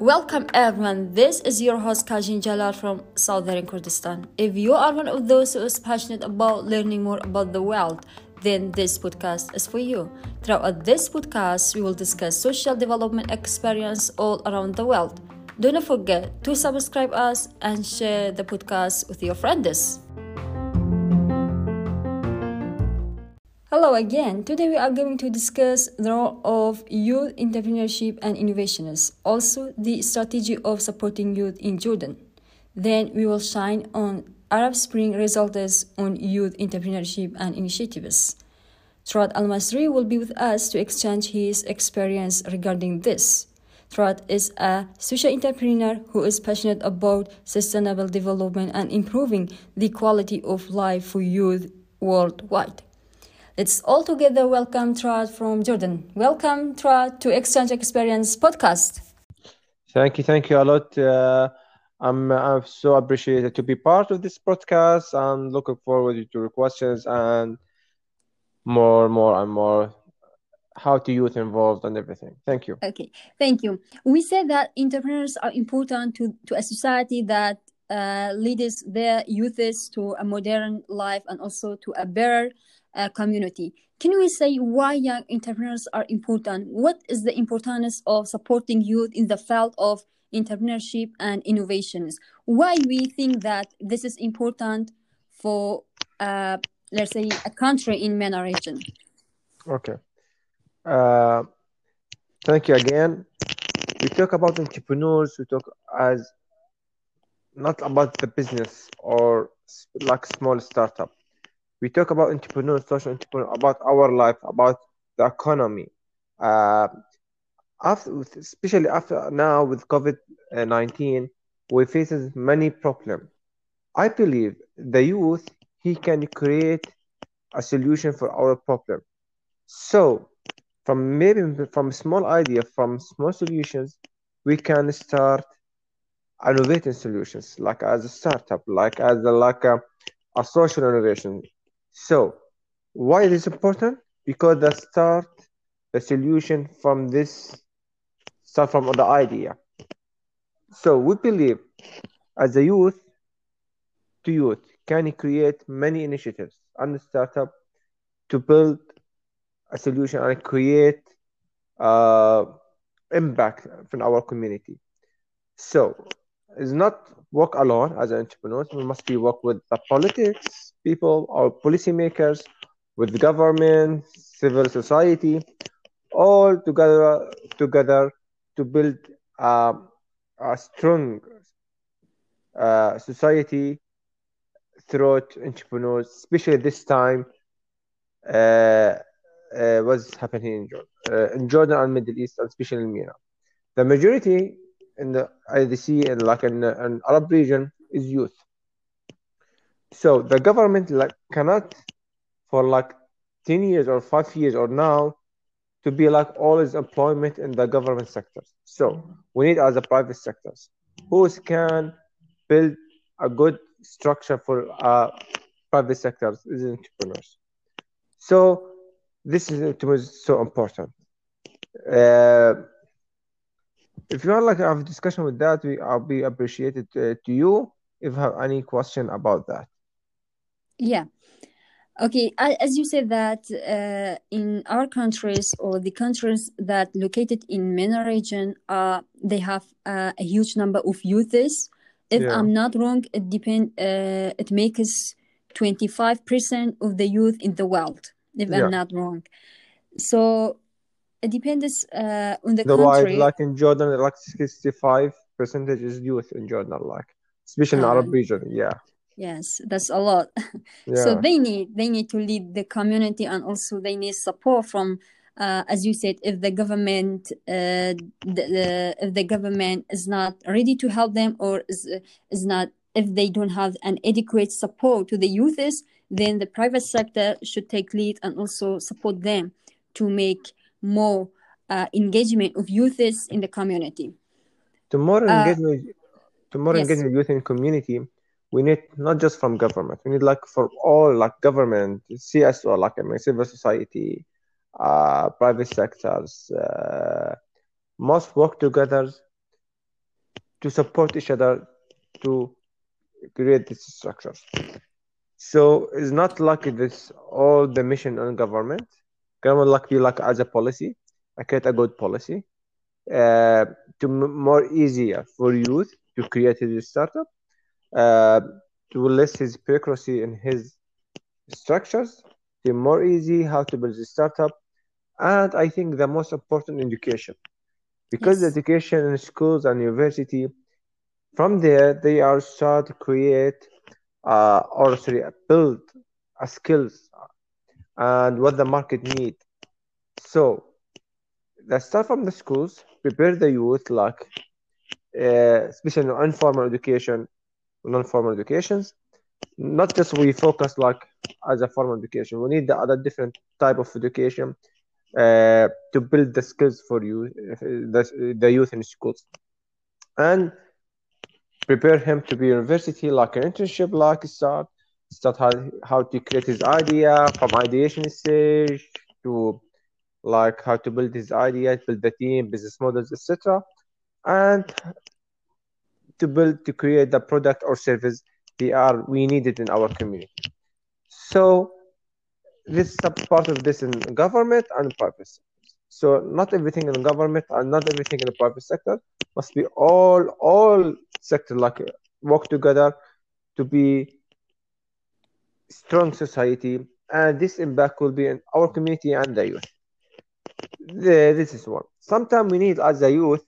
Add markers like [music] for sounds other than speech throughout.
Welcome everyone. This is your host Kajin Jalal from Southern Kurdistan. If you are one of those who is passionate about learning more about the world, then this podcast is for you. Throughout this podcast, we will discuss social development experience all around the world. Do not forget to subscribe us and share the podcast with your friends. Hello again. Today we are going to discuss the role of youth entrepreneurship and innovations, also the strategy of supporting youth in Jordan. Then we will shine on Arab Spring results on youth entrepreneurship and initiatives. Trad Al Masri will be with us to exchange his experience regarding this. Trad is a social entrepreneur who is passionate about sustainable development and improving the quality of life for youth worldwide. Let's all together welcome Trad from Jordan. Welcome, Trad, to Exchange Experience podcast. Thank you, thank you a lot. Uh, I'm, I'm so appreciated to be part of this podcast. I'm looking forward to your questions and more, more, and more how to youth involved and everything. Thank you. Okay, thank you. We said that entrepreneurs are important to, to a society that uh, leads their youths to a modern life and also to a better uh, community. Can we say why young entrepreneurs are important? What is the importance of supporting youth in the field of entrepreneurship and innovations? Why we think that this is important for, uh, let's say, a country in MENA region? Okay. Uh, thank you again. We talk about entrepreneurs. We talk as not about the business or like small startup we talk about entrepreneurs, social entrepreneurs, about our life, about the economy. Uh, after, especially after now with COVID nineteen, we faces many problems. I believe the youth he can create a solution for our problem. So, from maybe from small idea, from small solutions, we can start innovating solutions, like as a startup, like as a, like a, a social innovation, so why it is important? Because the start the solution from this start from the idea. So we believe as a youth to youth can create many initiatives and startup to build a solution and create uh, impact from our community. So it's not work alone as an entrepreneur. We must be work with the politics people or policymakers, with government, civil society, all together together to build uh, a strong uh, society through entrepreneurs, especially this time uh, uh, what's happening in Jordan, uh, in Jordan and Middle East, and especially in MENA. The majority in the IDC and like in an Arab region is youth. So the government like cannot for like ten years or five years or now to be like always employment in the government sectors. So we need as a private sectors who can build a good structure for uh, private sectors is entrepreneurs. So this is to so important. Uh, if you want like have a discussion with that, we I'll be appreciated uh, to you if you have any question about that. Yeah. Okay, as you said that uh, in our countries or the countries that located in MENA region, uh, they have uh, a huge number of youths. If yeah. I'm not wrong, it depend. Uh, it makes twenty five percent of the youth in the world. If yeah. I'm not wrong, so it depends uh, on the, the country. like in Jordan, like sixty five percentage is youth in Jordan, like especially in Arab region. Yeah. Yes, that's a lot. [laughs] Yeah. So they need they need to lead the community, and also they need support from, uh, as you said, if the government uh, the, the, if the government is not ready to help them or is is not if they don't have an adequate support to the youths, then the private sector should take lead and also support them to make more uh, engagement of youths in the community. To more uh, engagement, to more yes. engagement youth in community, we need not just from government we need like for all like government cso like I mean, civil society uh, private sectors, uh, must work together to support each other to create these structures. So it's not like this all the mission on government. Government like be like as a policy, I create a good policy uh, to m- more easier for youth to create his startup, uh, to less his bureaucracy in his structures, to more easy how to build a startup, and I think the most important education, because Yes. education in schools and university, from there they are start to create uh, or sorry build a skills and what the market need. So let's start from the schools, prepare the youth like uh, especially informal education, non-formal educations. Not just we focus like as a formal education. We need the other different type of education uh, to build the skills for you, uh, the, the youth in schools, and prepare him to be university like an internship, like start start how, how to create his idea from ideation stage to like how to build his idea, build the team, business models, etc., and to build to create the product or service they are we needed in our community. So this is a part of this in government and private sector. So not everything in government and not everything in the private sector must be all all sector like work together to be strong society and this impact will be in our community and the youth. This is one. Sometimes we need as a youth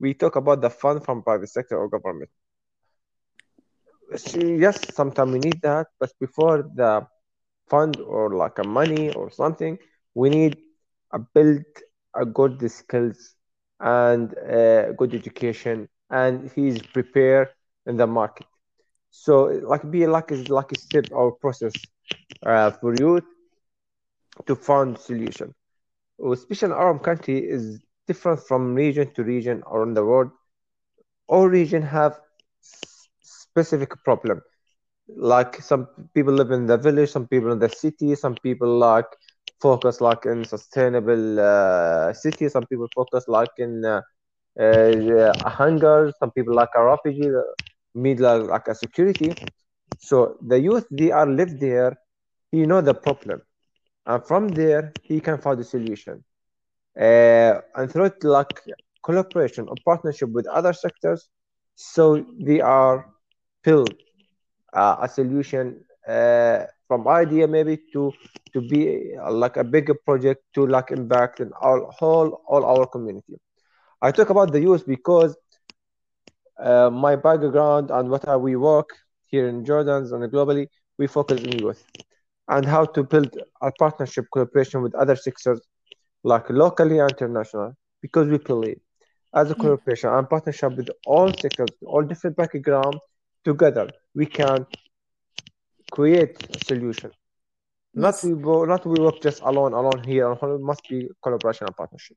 we talk about the fund from private sector or government. Yes, sometimes we need that, but before the fund or like a money or something, we need a build a good skills and uh, good education, and he's prepared in the market. So like be like is like a step or process uh, for you to find solution. Especially our country is different from region to region around the world. All region have specific problem. Like some people live in the village, some people in the city, some people like focus like in sustainable uh, city, some people focus like in uh, uh, hunger, some people like a refugee, uh, need like, like a security. So the youth they are live there, he know the problem, and from there he can find the solution. Uh, and through it, like collaboration or partnership with other sectors, so they are build uh, a solution uh, from idea maybe to to be uh, like a bigger project to like impact in our whole all our community. I talk about the youth because uh, my background and what we work here in Jordans and globally, we focus on youth and how to build a partnership collaboration with other sectors like locally and international because we believe as a mm. Yeah. collaboration and partnership with all sectors, all different background together, we can create a solution. Not we not we work just alone, alone here. It must be collaboration and partnership.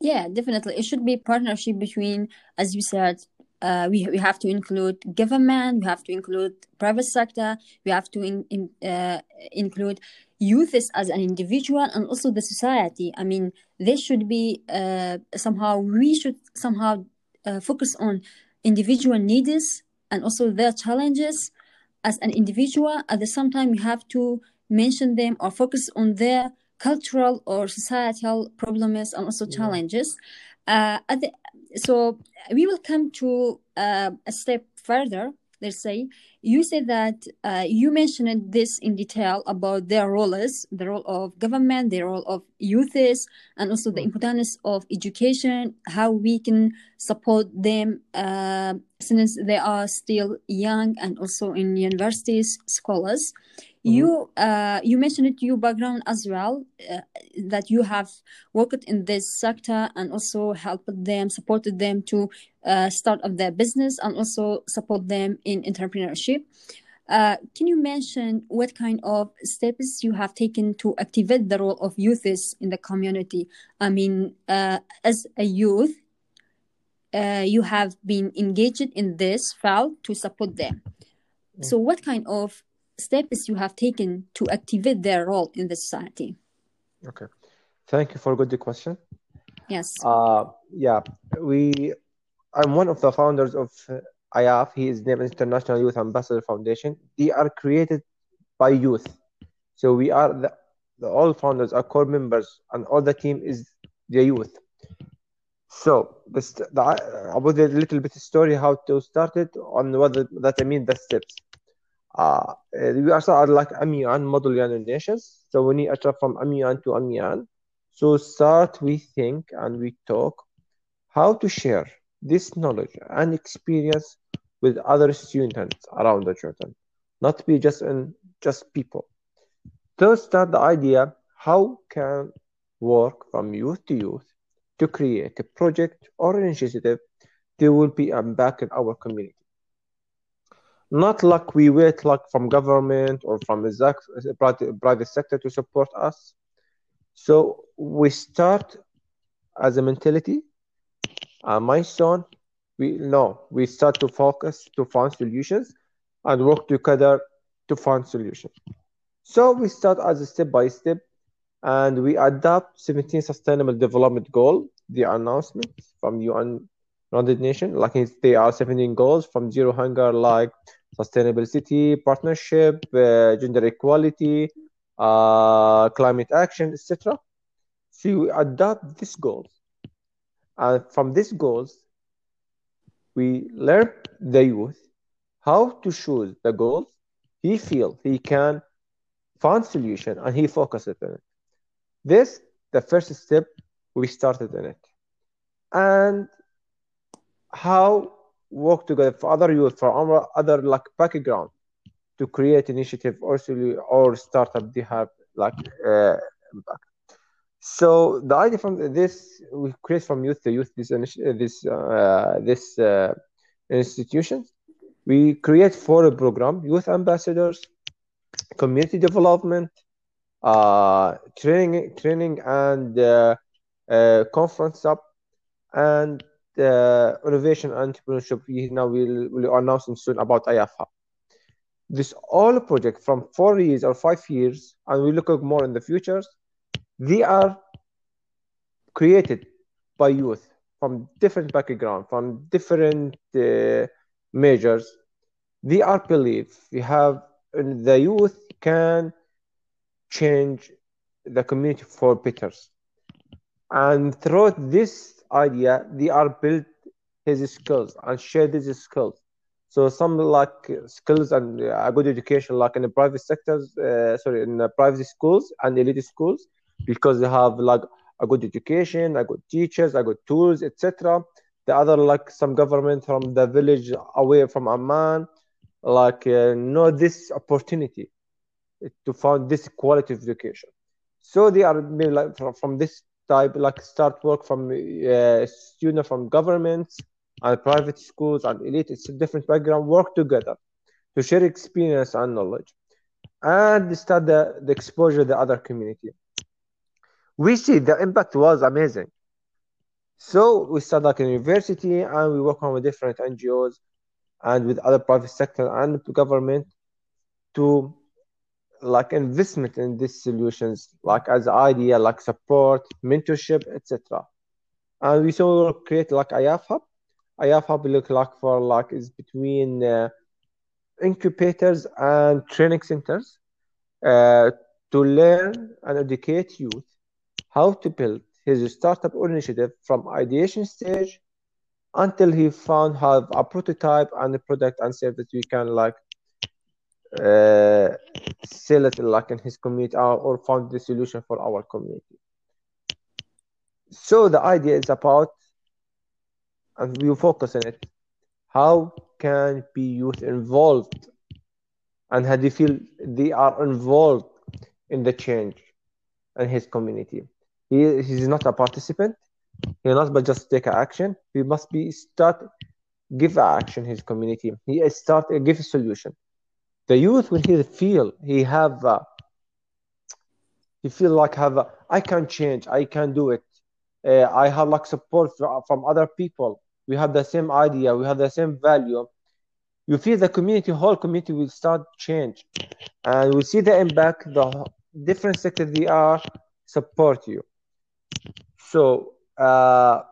Yeah, definitely. It should be partnership between, as you said, uh, we we have to include government, we have to include private sector, we have to in, in, uh, include youth as an individual and also the society. I mean, they should be uh, somehow we should somehow uh, focus on individual needs and also their challenges as an individual. At the same time, you have to mention them or focus on their cultural or societal problems and also Yeah. challenges. Uh, so we will come to uh, a step further. Let's say you said that uh, you mentioned this in detail about their roles, the role of government, the role of youths, and also the Mm. importance of education, how we can support them uh, since they are still young and also in universities, scholars. Mhm. You uh, you mentioned your background as well, uh, that you have worked in this sector and also helped them, supported them to uh, start up their business and also support them in entrepreneurship. Uh, can you mention what kind of steps you have taken to activate the role of youths in the community? I mean, uh, as a youth, uh, you have been engaged in this field to support them. So, what kind of steps you have taken to activate their role in the society? Okay. Thank you for good question. Yes. Uh, yeah, we. I'm one of the founders of IAF. He is named International Youth Ambassador Foundation. They are created by youth. So we are the, the all founders are core members, and all the team is the youth. So this the about the little bit story how to start it on what that I mean the steps. Uh, we also are like Amiens model Nations. So we need a trip from Amiens to Amiens. So start we think and we talk how to share this knowledge and experience with other students around the Jordan, not be just in just people. To start the idea, how can work from youth to youth to create a project or initiative that will be impact in our community. Not like we wait like from government or from the private sector to support us. So we start as a mentality. Uh, my son, we no, we start to focus to find solutions and work together to find solutions. So we start as a step by step and we adopt 17 sustainable development goal the announcement from UN United Nations like they are 17 goals from zero hunger like sustainable city partnership uh, gender equality uh, climate action etc so we adopt these goals. And from these goals we learn the youth how to choose the goals he feel he can find solution and he focuses on it. This, the first step, we started in it. And how work together for other youth, for other like background to create initiative or or startup they have like uh. So the idea from this we create from youth the youth this this uh, this uh, institutions. We create for a program youth ambassadors, community development, uh, training, training and uh, uh, conference up, and uh, innovation and entrepreneurship. We now will will announce soon about IAFA. This all project from four years or five years, and we look more in the futures. They are created by youth from different background, from different uh, majors. They are believe we have the youth can change the community for better. And through this idea, they are built his skills and share these skills. So some like skills and a good education, like in the private sectors, uh, sorry, in the private schools and elite schools, because they have like a good education, a good teachers, a good tools, etc. The other like some government from the village away from Amman, like uh, know this opportunity to find this quality of education. So they are like from, from this type, like start work from uh, students from governments and private schools and elite. It's a different background. Work together to share experience and knowledge, and start the, the exposure the other community. We see the impact was amazing. So we start like a university and we work on with different NGOs and with other private sector and government to like investment in these solutions, like as idea, like support, mentorship, etc. And we so create like IAF Hub. IAF Hub look like for like is between uh, incubators and training centers uh, to learn and educate youth how to build his startup initiative from ideation stage until he found have a prototype and a product and service that we can like uh, sell it like in his community or, or found the solution for our community. So the idea is about, and we focus on it, how can be youth involved and how they feel they are involved in the change in his community. He is not a participant. He not but just take action. He must be start give action his community. He start give a solution the youth when he feel he have uh, he feel like have uh, I can change I can do it. Uh, I have like support from other people. We have the same idea we have the same value. You feel the community whole community will start change. And we see the impact the different sectors they are support you. So uh,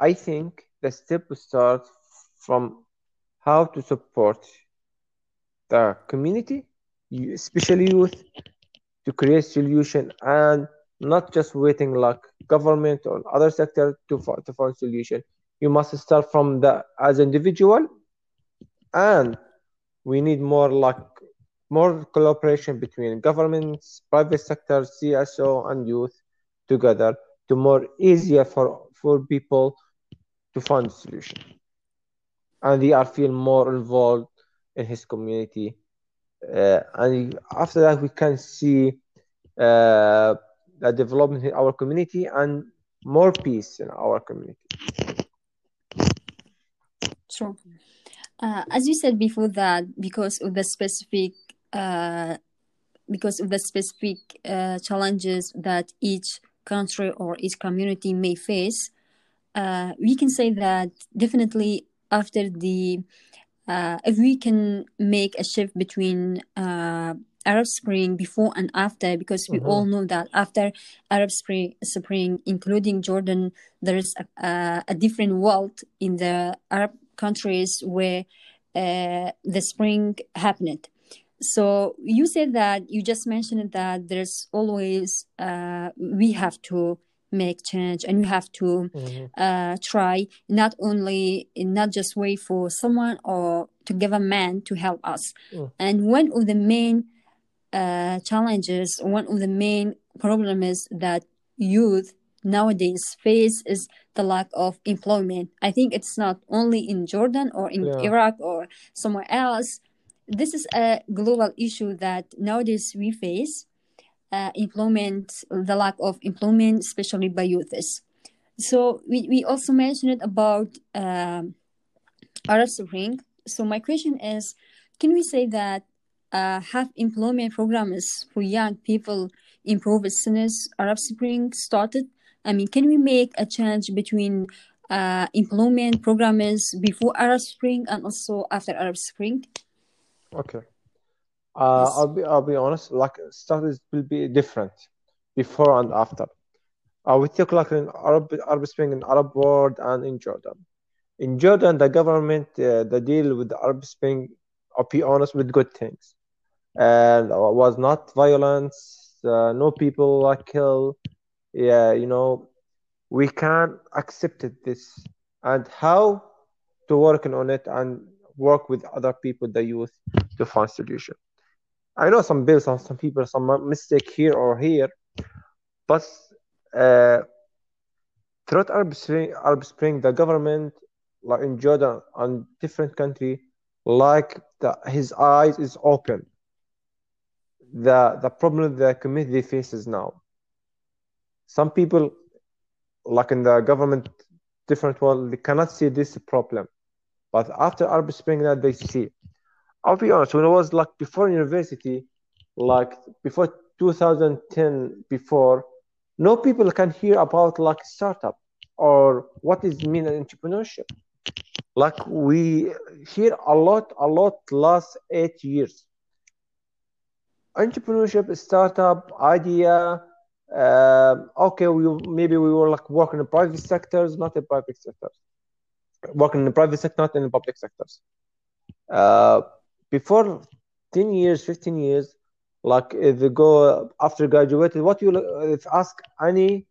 i think the step will start from how to support the community especially youth to create solution and not just waiting like government or other sector to, to find solution. You must start from the as individual and we need more like more collaboration between governments private sector cso and youth together to more easier for for people to find solution and they are feel more involved in his community uh, and after that we can see uh, the development in our community and more peace in our community. Sure. Uh, as you said before that because of the specific uh, because of the specific uh, challenges that each country or each community may face, uh, we can say that definitely after the uh, if we can make a shift between uh, Arab Spring before and after, because we mm-hmm. all know that after Arab Spring, Spring, including Jordan, there is a, a different world in the Arab countries where uh, the spring happened. So you said that you just mentioned that there's always uh, we have to make change and you have to mm-hmm. uh, try not only not just wait for someone or to give a man to help us. Mm. And one of the main uh, challenges, one of the main problems that youth nowadays face is the lack of employment. I think it's not only in Jordan or in yeah. Iraq or somewhere else. This is a global issue that nowadays we face. Uh, employment, the lack of employment, especially by youths. So we, we also mentioned about um, Arab Spring. So my question is, can we say that uh, have employment programs for young people improve as soon as Arab Spring started? I mean, can we make a change between uh, employment programs before Arab Spring and also after Arab Spring? Okay. Uh, yes. I'll be I'll be honest. Like studies will be different before and after. Uh, we took like in Arab Arab Spring in Arab world and in Jordan. In Jordan, the government uh, the deal with the Arab Spring. I'll be honest with good things and was not violence. Uh, no people like killed. Yeah, you know, we can't accept this, and how to work on it and work with other people, the youth, to find solution. I know some bills on some people, some mistake here or here, but uh, throughout Arab Spring, Arab Spring, the government, like in Jordan and different country, like the, his eyes is open the the problem the community faces now. Some people, like in the government, different world, they cannot see this problem, but after Arab Spring, that they see. I'll be honest. When I was like before university, like before 2010, before, no people can hear about like startup or what is mean entrepreneurship. Like we hear a lot, a lot last eight years entrepreneurship, startup, idea. Uh, okay, we maybe we were like working in private sectors, not in private sectors. Working in the private sector, not in the public sectors. Uh, before 10 years, 15 years, like if they go after graduated, what you if ask any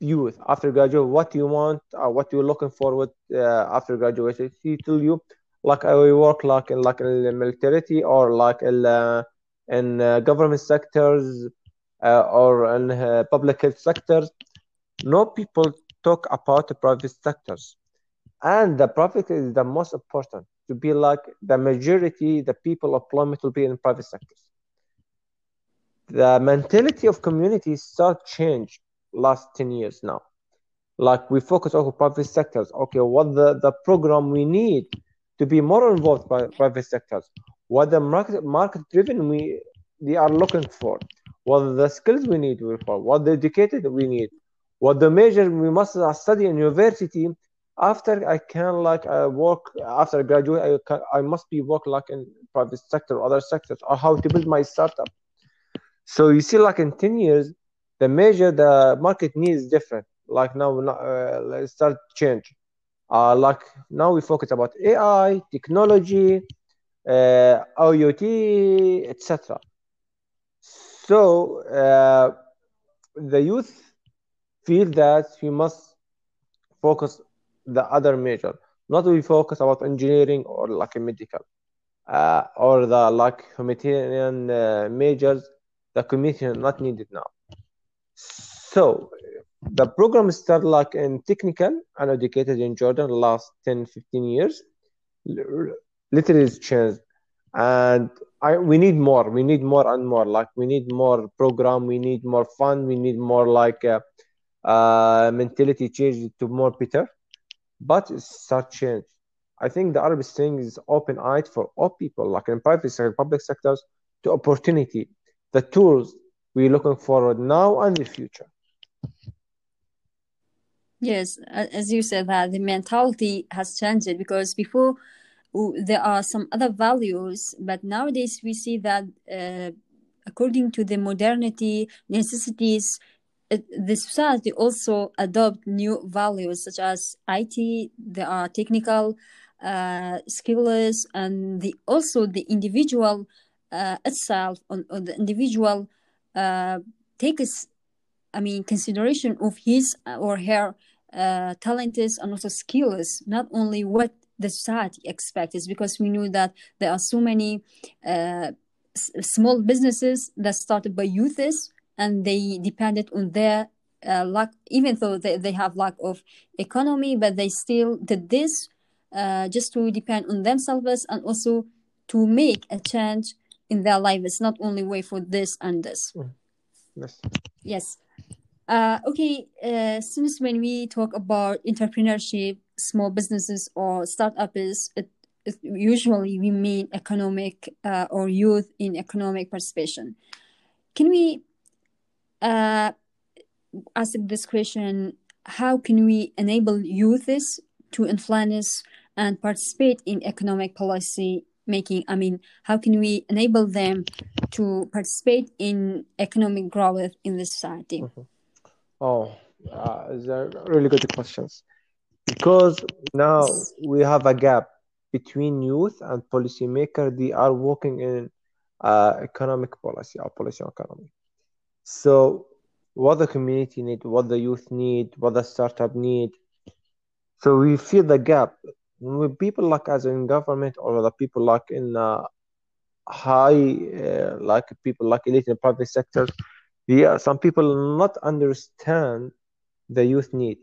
youth after graduate, what you want, uh, what you're looking forward uh, after graduation, he tell you like I will work like in like in the military or like in uh, in uh, government sectors uh, or in uh, public health sectors. No people talk about the private sectors, and the private is the most important to be like the majority, the people employment will be in private sectors. The mentality of communities start change last 10 years now. Like we focus on private sectors. Okay, what the, the program we need to be more involved by private sectors what the market market driven we they are looking for what the skills we need for what the educated we need what the major we must study in university after i can like uh, work after I graduate I, can, I must be work like in private sector or other sectors or how to build my startup So you see, like in 10 years, the measure the market needs different. Like now, uh, let's start change. Uh, like now we focus about AI, technology, uh, IoT, etc. So uh, the youth feel that we must focus the other major, not we focus about engineering or like a medical, uh, or the like humanitarian uh, majors. The community not needed now. So the program started like in technical and educated in Jordan last 10, 15 years. Literally it's changed. And I, we need more. We need more and more. Like we need more program. We need more fun. We need more like uh, uh, mentality change to more better. But it's such change. I think the Arab Spring is open-eyed for all people, like in private sector, public sectors, to opportunity, the tools we're looking forward now and the future. Yes, as you said, that the mentality has changed because before there are some other values, but nowadays we see that uh, according to the modernity necessities, the society also adopt new values such as IT. There are technical uh, skills, and the also the individual uh, itself, on, on the individual uh, takes, I mean, consideration of his or her uh, talents and also skills, not only what the society expects, because we know that there are so many uh, s- small businesses that started by youths and they depended on their uh, lack, even though they, they have lack of economy, but they still did this uh, just to depend on themselves and also to make a change in their life. It's not only way for this and this. Mm. Yes. Yes. Uh, okay, uh, since when we talk about entrepreneurship, small businesses or startups, it, it usually we mean economic uh, or youth in economic participation. Can we uh, ask this question? How can we enable youths to influence and participate in economic policy making? I mean, how can we enable them to participate in economic growth in the society? Mm-hmm. Oh, uh, they're really good questions. Because now we have a gap between youth and policymaker. They are working in uh, economic policy or policy economy. So, what the community need, what the youth need, what the startup need. So we fill the gap. When people like us in government or the people like in uh, high, uh, like people like elite in private sector, yeah, some people not understand the youth need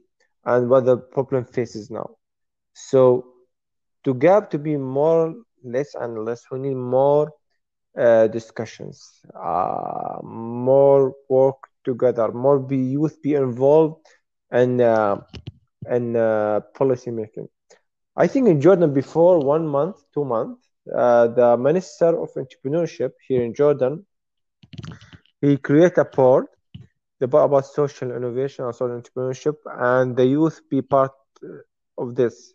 and what the problem faces now. So to gap to be more less and less, we need more uh, discussions, uh, more work together, more be youth be involved in uh, in uh, policy making. I think in Jordan before one month, two months, uh, the Minister of Entrepreneurship here in Jordan he create a board about social innovation and social entrepreneurship, and the youth be part of this.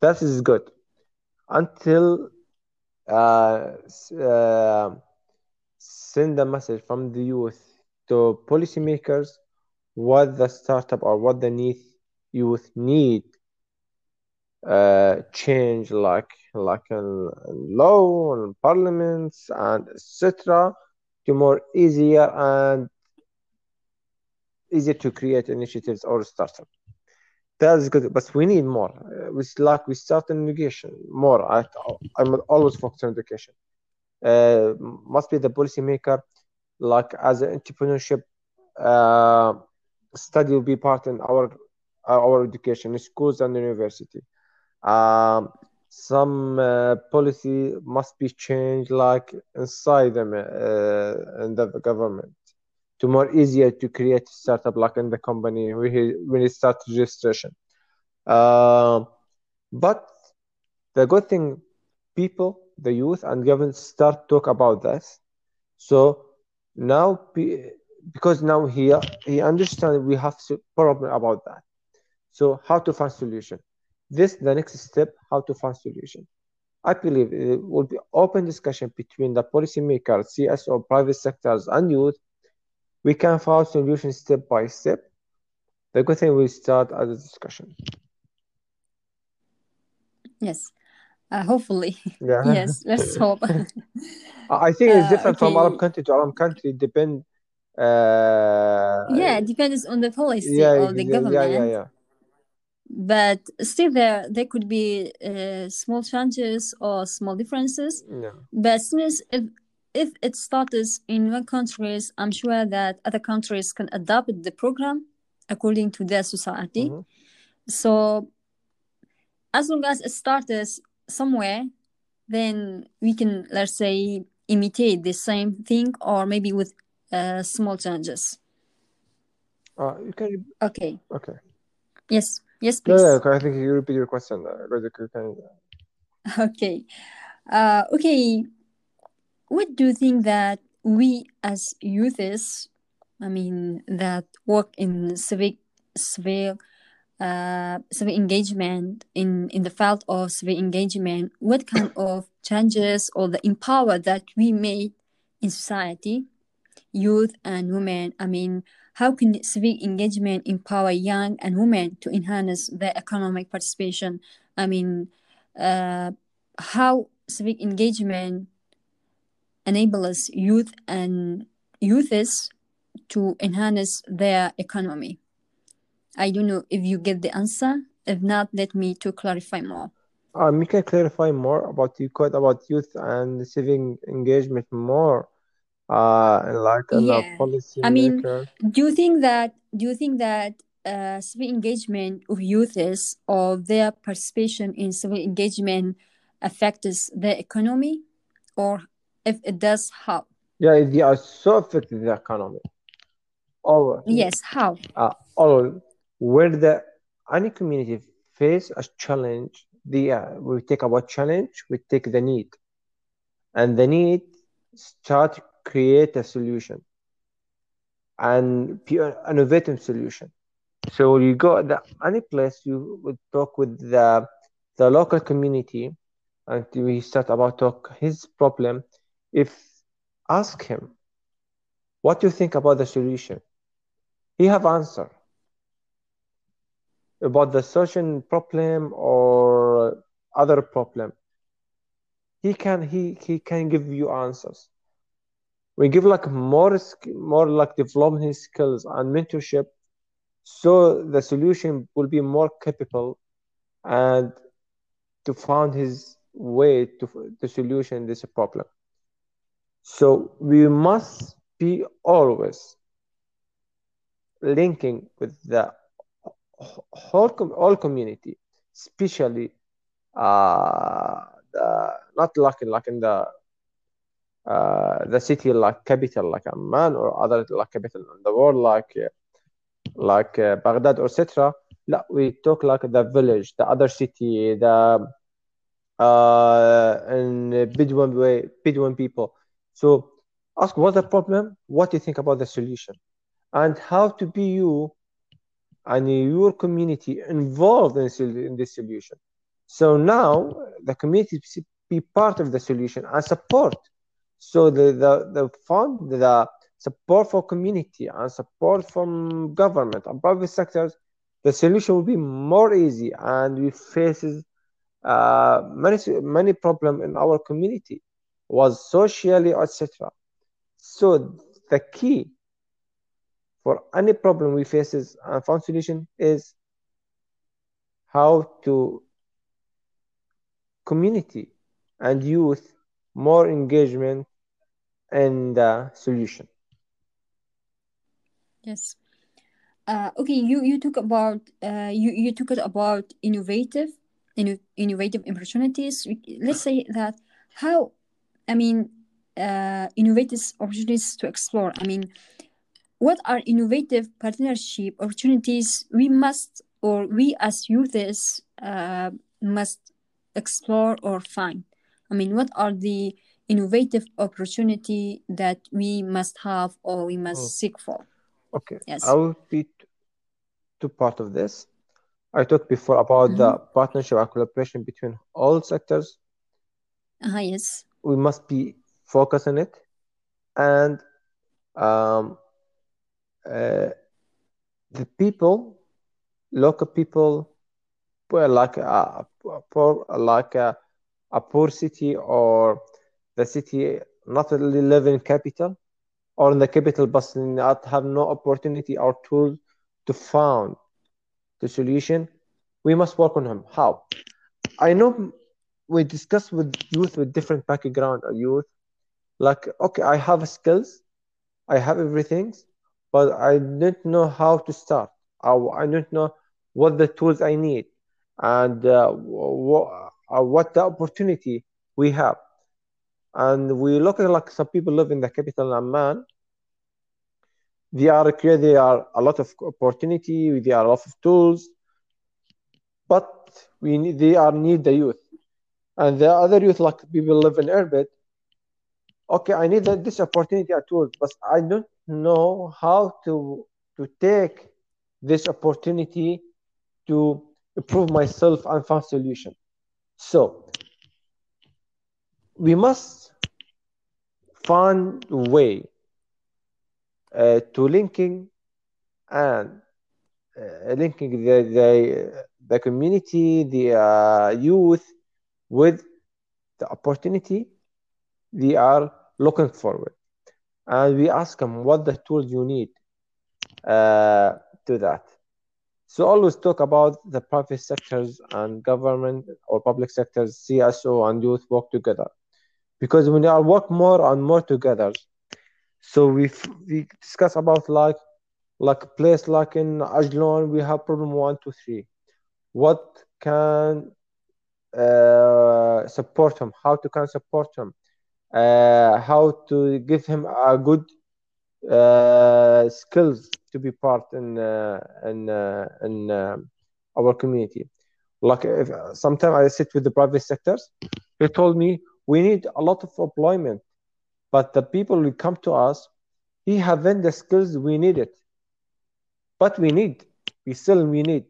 That is good. Until send a message from the youth to policymakers what the startup or what the need youth need uh, change like like in law and parliaments and etc to more easier and easier to create initiatives or startup. That is good, but we need more. Uh, we like we start in education more. I, I'm always focused on education. Uh, must be the policymaker, like as an entrepreneurship uh, study will be part in our our education schools and university. Um, some uh, policy must be changed like inside them uh, in the government to more easier to create startup like in the company when when it start registration. Uh, but the good thing people the youth and government start talk about this. So now because now he he understand we have problem about that. So how to find solution? This the next step how to find solution. I believe it will be open discussion between the policymakers, CSO, private sectors, and youth. We can find solutions step by step. The good thing we start as a discussion. Yes, uh, hopefully. Yeah. [laughs] yes, let's [laughs] hope. I think it's Uh, different from Arab country to Arab country. Depend. Uh, Yeah, it depends on the policy yeah, of the yeah, government. yeah, yeah. but still there there could be uh, small changes or small differences Yeah. but since if if it starts in one countries i'm sure that other countries can adopt the program according to their society Mhm. so as long as it starts somewhere then we can let's say imitate the same thing or maybe with uh, small changes Uh, you can. okay Okay. yes yes please no, okay, I think you repeat your question. Uh, go to- you can- [laughs] Okay. Uh, okay. What do you think that we as youths, I mean, that work in civic, civic, uh, civic engagement in in the field of civic engagement, what kind of changes or the empower that we made in society, youth and women? I mean, how can civic engagement empower young and women to enhance their economic participation? I mean, uh, how civic engagement enables youth and youths to enhance their economy. I don't know if you get the answer. If not, let me to clarify more. Um, you can clarify more about you quote about youth and civic engagement more. Uh, and like Yeah. policy I mean, maker. do you think that do you think that uh, civic engagement of youths or their participation in civic engagement affects their economy, or if it does, how? Yeah, they are so affected the economy. Or Yes, how? uh, or where the any community face a challenge, the uh, we take about challenge, we take the need, and the need start to create a solution and pure innovative solution. So you go the, any place you would talk with the the local community, and we start about talk his problem. If ask him, what do you think about the solution? He have answer about the social problem or other problem. He can he he can give you answers. We give like more more like developing skills and mentorship, so the solution will be more capable and to find his way to the solution this problem. So we must be always linking with the whole com- all community, especially uh, the, not like like in the uh, the city like capital like Amman or other like capital in the world like like uh, Baghdad or etc. we talk like the village, the other city, the uh, and Bedouin way, Bedouin people. So ask what's the problem, what do you think about the solution, and how to be you and your community involved in, this solution. So now the community be part of the solution and support. So the the, the fund, the support for community and support from government and private sectors, the solution will be more easy and we faces uh, many many problem in our community was socially etc. So the key for any problem we faces and found solution is how to community and youth more engagement in the solution. Yes. Uh, okay, you you talk about uh, you you talk about innovative inno- innovative opportunities. Let's say that how I mean uh, innovative opportunities to explore. I mean, what are innovative partnership opportunities we must or we as youths uh, must explore or find? I mean, what are the innovative opportunity that we must have or we must Oh. seek for? Okay, Yes. I will be two part of this. I talked before about the partnership and collaboration between all sectors. uh, yes we must be focused on it. And um, uh, the people local people well, like a poor like a, a poor city or the city not really live in capital or in the capital but not have no opportunity or tool to found the solution. We must work on them. How? I know we discuss with youth with different background or youth. Like okay i have skills i have everything but i don't know how to start. I, I don't know what the tools i need and uh, what, uh, what the opportunity we have. And we look at like some people live in the capital Amman they are clear there are a lot of opportunity there are a lot of tools but we need, they are need the youth and the other youth like people live in Irbid okay i need this opportunity at tools but i don't know how to to take this opportunity to improve myself and find solution. So we must find way uh, to linking and uh, linking the, the the community the uh, youth with the opportunity they are looking forward and we ask them what the tools you need uh, to that so always talk about the private sectors and government or public sectors, CSO and youth work together. Because when are work more and more together, so we we discuss about like like place like in Ajloun, we have problem one, two, three. What can uh, support him? How to can support him? Uh, how to give him a good uh, skills to be part in uh, in uh, in our community. Like if sometimes I sit with the private sectors, they told me we need a lot of employment, but the people who come to us, he haven't the skills we need it, but we need, we still we need.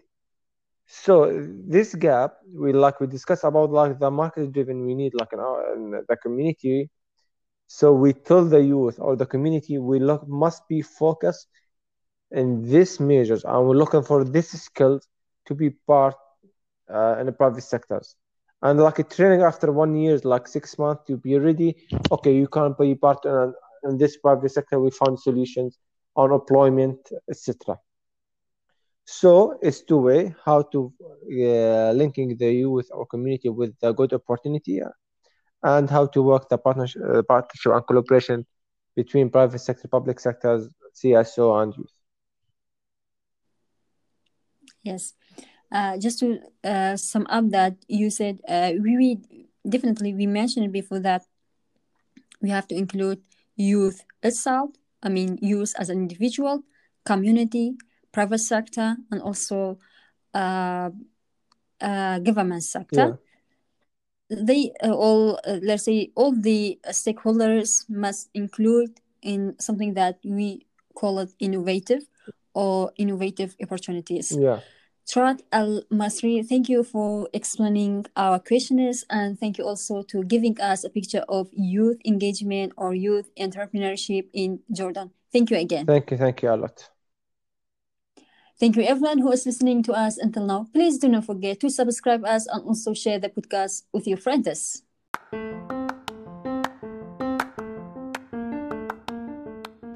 So this gap, we like we discuss about like the market driven, we need like our, in the community so we tell the youth or the community we look must be focused in these measures and we're looking for this skills to be part uh, in the private sectors. And like a training after one year, like six months, to be ready. Okay, you can be part in, in this private sector. We found solutions on employment, etc. So it's two way how to uh, linking the youth or community with a good opportunity and how to work the partnership, uh, partnership and collaboration between private sector, public sectors, CSO, and youth. Yes. Uh, just to uh, sum up that you said uh, we, we definitely we mentioned before that we have to include youth itself i mean youth as an individual community private sector and also uh, uh, government sector they uh, all uh, let's say all the stakeholders must include in something that we call it innovative or innovative opportunities yeah Al Masri, thank you for explaining our questions and thank you also to giving us a picture of youth engagement or youth entrepreneurship in Jordan. Thank you again. Thank you, thank you a lot. Thank you everyone who is listening to us until now. Please do not forget to subscribe us and also share the podcast with your friends.